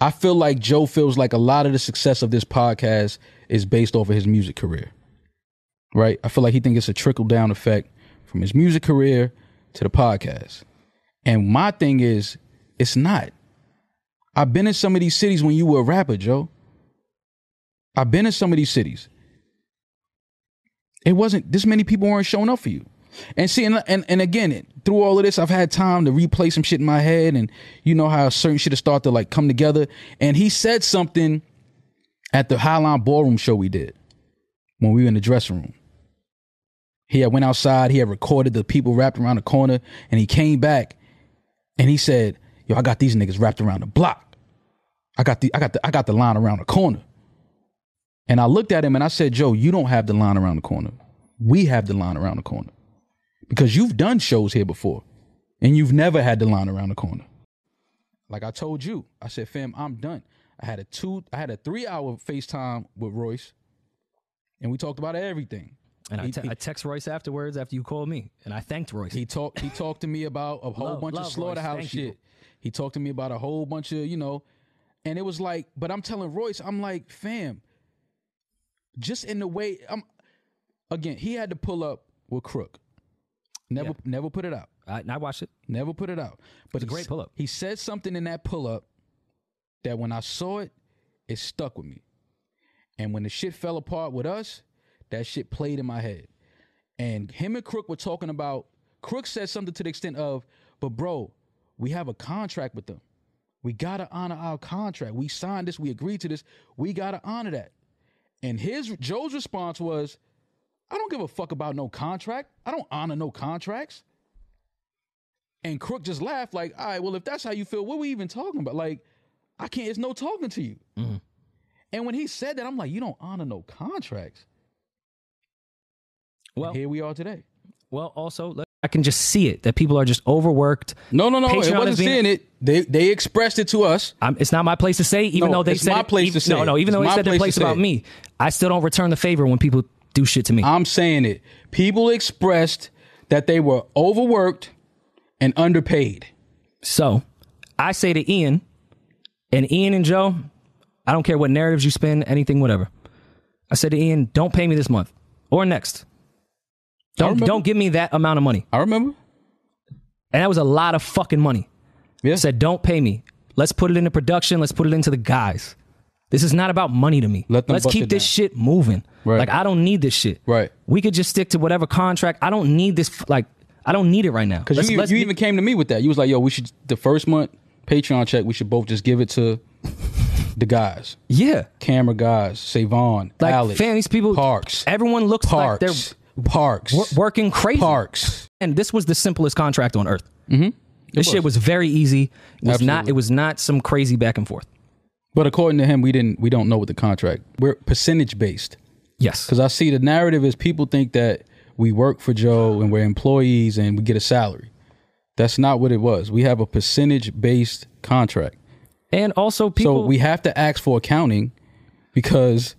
I feel like Joe feels like a lot of the success of this podcast is based off of his music career. Right? I feel like he thinks it's a trickle down effect from his music career to the podcast. And my thing is, it's not. I've been in some of these cities when you were a rapper, Joe. I've been in some of these cities. It wasn't this many people weren't showing up for you. And see, and, and, and again, through all of this, I've had time to replay some shit in my head, and you know how certain shit has started to like come together. And he said something at the Highline Ballroom show we did when we were in the dressing room. He had went outside, he had recorded the people wrapped around the corner, and he came back and he said, Yo, I got these niggas wrapped around the block. I got the I got the I got the line around the corner. And I looked at him and I said, Joe, you don't have the line around the corner. We have the line around the corner. Because you've done shows here before and you've never had the line around the corner. Like I told you, I said, fam, I'm done. I had a two, I had a three hour FaceTime with Royce and we talked about everything. And I te- he- I text Royce afterwards after you called me, and I thanked Royce. He talked he talked to me about a whole Love- bunch love, of slaughterhouse Thank you. shit. He talked to me about a whole bunch of, you know, and it was like, but I'm telling Royce, I'm like, fam, just in the way I'm again, he had to pull up with Crook. Never Yeah. never put it out. I, I watched it. Never put it out. But a great pull-up. He said something in that pull up that when I saw it, it stuck with me. And when the shit fell apart with us, that shit played in my head. And him and Crook were talking about. Crook said something to the extent of, "But bro, we have a contract with them. We gotta honor our contract. We signed this. We agreed to this. We gotta honor that." And his Joe's response was, "I don't give a fuck about no contract. I don't honor no contracts." And Crook just laughed, like, "All right, well, if that's how you feel, what we even talking about? Like, I can't. It's no talking to you." Mm-hmm. And when he said that, I'm like, "You don't honor no contracts." Well, Here we are today. well, also let- I can just see it that people are just overworked. No, no, no. Patreon it wasn't being- saying it. They they expressed it to us. I'm, it's not my place to say, even No, though they it's said my it- place even- to say No, no, even It's though they said their place place about me, I still don't return the favor when people do shit to me. I'm saying it. People expressed that they were overworked and underpaid. So I say to Ian, and Ian and Joe, I don't care what narratives you spin, anything, whatever. I said to Ian, don't pay me this month or next. Don't don't give me that amount of money. I remember. And that was a lot of fucking money. Yeah. I said, don't pay me. Let's put it into production. Let's put it into the guys. This is not about money to me. Let Let's keep this down. shit moving. Right. Like I don't need this shit. Right. We could just stick to whatever contract. I don't need this. Like I don't need it right now. Because you, you even came to me with that. You was like, yo, we should, the first month Patreon check, we should both just give it to the guys. yeah. Camera guys, Savon, Like Alex, fam, these people. Parks, Everyone looks like they're Parks, Parks, wor- working crazy. Parks. And this was the simplest contract on earth. Mm-hmm. This shit was very easy. It was not. It was not some crazy back and forth. But according to him, we didn't, we don't know what the contract. We're percentage based. Yes. Because I see the narrative is people think that we work for Joe and we're employees and we get a salary. That's not what it was. We have a percentage based contract. And also people. so we have to ask for accounting because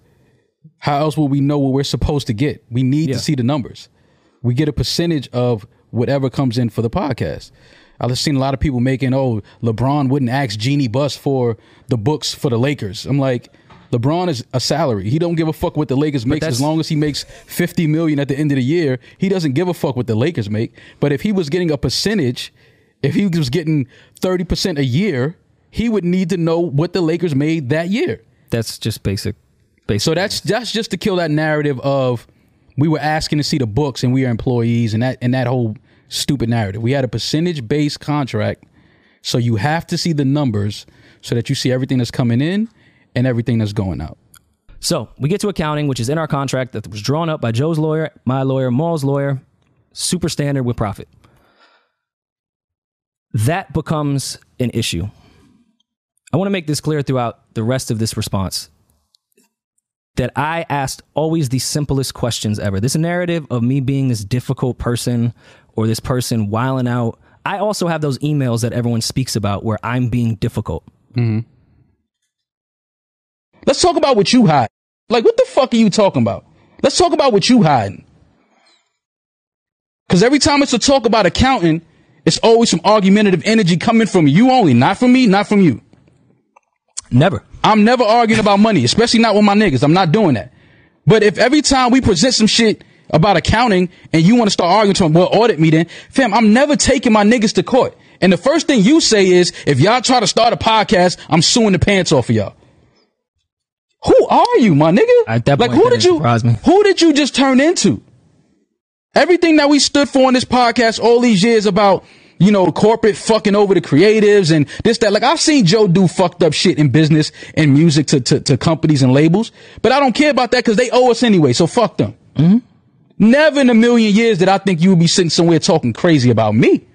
how else will we know what we're supposed to get? We need Yeah. to see the numbers. We get a percentage of whatever comes in for the podcast. I've seen a lot of people making, oh, LeBron wouldn't ask Jeanie Buss for the books for the Lakers. I'm like, LeBron is a salary. He don't give a fuck what the Lakers makes as long as he makes 50 million at the end of the year. He doesn't give a fuck what the Lakers make. But if he was getting a percentage, if he was getting 30% a year, he would need to know what the Lakers made that year. that's just basic. Basic. So that's that's just to kill that narrative of we were asking to see the books and we are employees and that and that whole stupid narrative. We had a percentage based contract, so you have to see the numbers so that you see everything that's coming in and everything that's going out. So we get to accounting, which is in our contract that was drawn up by Joe's lawyer, my lawyer, Mal's lawyer, super standard with profit. That becomes an issue. I want to make this clear throughout the rest of this response that I asked always the simplest questions ever. This narrative of me being this difficult person or this person wiling out. I also have those emails that everyone speaks about where I'm being difficult. Mm-hmm. Let's talk about what you hide. Like what the fuck are you talking about? Let's talk about what you hiding. Cause every time it's a talk about accounting, it's always some argumentative energy coming from you only, not from me, not from you. Never. I'm never arguing about money, especially not with my niggas. I'm not doing that. But if every time we present some shit about accounting and you want to start arguing to them, well, audit me then, fam, I'm never taking my niggas to court. And the first thing you say is, if y'all try to start a podcast, I'm suing the pants off of y'all. Who are you, my nigga? At that like, who did you, me. who did you just turn into? Everything that we stood for in this podcast all these years about, you know, corporate fucking over the creatives and this, that. Like I've seen Joe do fucked up shit in business and music to, to, to companies and labels, but I don't care about that because they owe us anyway. So fuck them. Mm-hmm. Never in a million years did I think you would be sitting somewhere talking crazy about me.